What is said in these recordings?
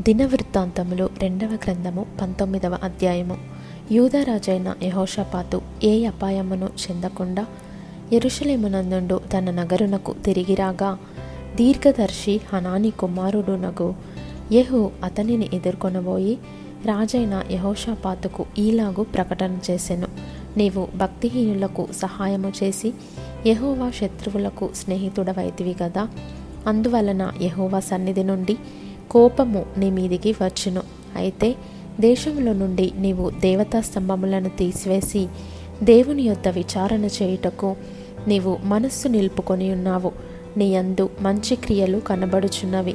దినవృత్తాంతములు రెండవ గ్రంథము పంతొమ్మిదవ అధ్యాయము. యూదరాజైన యహోషపాతు ఏ అపాయమును చెందకుండా ఎరుషలేమునందుండు తన నగరునకు తిరిగిరాగా దీర్ఘదర్శి హనాని కుమారుడునగు యహు అతనిని ఎదుర్కొనబోయి రాజైన యహోషపాతుకు ఈలాగు ప్రకటన చేసెను. నీవు భక్తిహీనులకు సహాయము చేసి యహోవా శత్రువులకు స్నేహితుడవైతివి కదా అందువలన యహోవా సన్నిధి నుండి కోపము నీ మీదికి వచ్చును. అయితే దేశంలో నుండి నీవు దేవతా స్తంభములను తీసివేసి దేవుని యొద్ద విచారణ చేయుటకు నీవు మనస్సు నిలుపుకొని ఉన్నావు. నీ అందు మంచి క్రియలు కనబడుచున్నవి.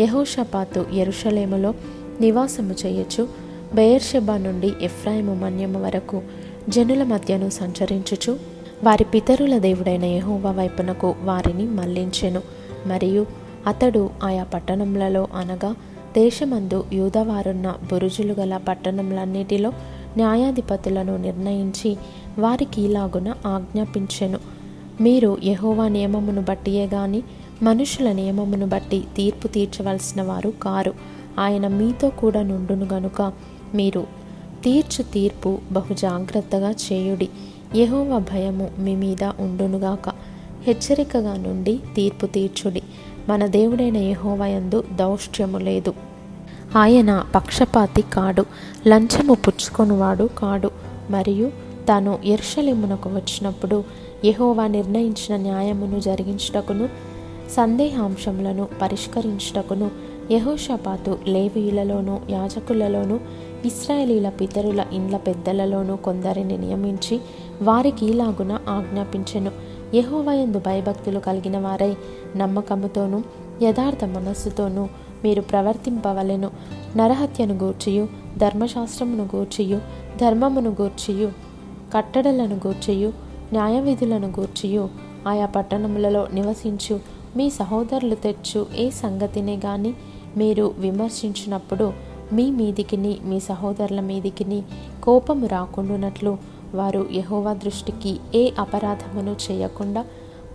యహోషపాతు ఎరుషలేములో నివాసము చేయొచ్చు బెయర్షెబా నుండి ఎఫ్రాయిము మన్యము వరకు జనుల మధ్యను సంచరించుచు వారి పితరుల దేవుడైన యహోవా వైపునకు వారిని మళ్ళించెను. మరియు అతడు ఆయా పట్టణములలో అనగా దేశమందు యూదవారున్న బురుజులు గల పట్టణములన్నిటిలో న్యాయాధిపతులను నిర్ణయించి వారికి ఇలాగున ఆజ్ఞాపించెను. మీరు యహోవా నియమమును బట్టియే గాని మనుషుల నియమమును బట్టి తీర్పు తీర్చవలసిన వారు కారు. ఆయన మీతో కూడా నుండును గనుక మీరు తీర్చు తీర్పు బహు జాగ్రత్తగా చేయుడి. యెహోవా భయము మీ మీద ఉండునుగాక. హెచ్చరికగా నుండి తీర్పు తీర్చుడి. మన దేవుడైన యెహోవయందు దౌష్ట్యము లేదు. ఆయన పక్షపాతి కాడు లంచము పుచ్చుకొనివాడు కాడు. మరియు తాను ఎర్షలిమునకు వచ్చినప్పుడు యహోవా నిర్ణయించిన న్యాయమును జరిగించుటకును సందేహాంశములను పరిష్కరించుటకును యహోషపాతు లేవీయులలోనూ యాజకులలోనూ ఇస్రాయేలీల పితరుల ఇండ్ల పెద్దలలోనూ కొందరిని నియమించి వారికి ఇలాగున ఆజ్ఞాపించెను. యహోవయందు భయభక్తులు కలిగిన వారై నమ్మకముతోనూ యథార్థ మనస్సుతోనూ మీరు ప్రవర్తింపవలెను. నరహత్యను గూర్చియు ధర్మశాస్త్రమును గూర్చియు ధర్మమును గూర్చియు కట్టడలను గూర్చియు న్యాయవిధులను గూర్చియు ఆయా పట్టణములలో నివసించు మీ సహోదరులు తెచ్చు ఏ సంగతినే గాని మీరు విమర్శించినప్పుడు మీ మీదికిని మీ సహోదరుల మీదికిని కోపము రాకుండానట్లు వారు యహోవా దృష్టికి ఏ అపరాధమును చేయకుండా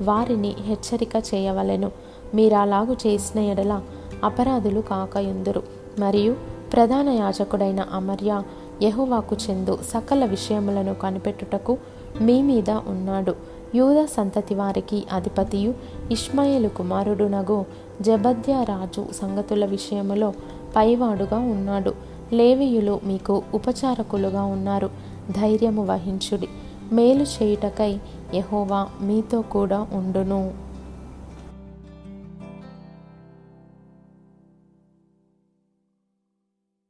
వారిని హెచ్చరిక చేయవలెను. మీరలాగు చేసిన ఎడల అపరాధులు కాకయుందురు మరియు ప్రధాన యాజకుడైన అమర్య యహోవాకు చెందు సకల విషయములను కనిపెట్టుటకు మీ మీద ఉన్నాడు. యూద సంతతి వారికి అధిపతియు ఇష్మాయేలు కుమారుడునగు జబద్యా రాజు సంగతుల విషయములో పైవాడుగా ఉన్నాడు. లేవీయులు మీకు ఉపచారకులుగా ఉన్నారు. ధైర్యము వహించుడి. మేలు చేయుటకై యహోవా మీతో కూడా ఉండును.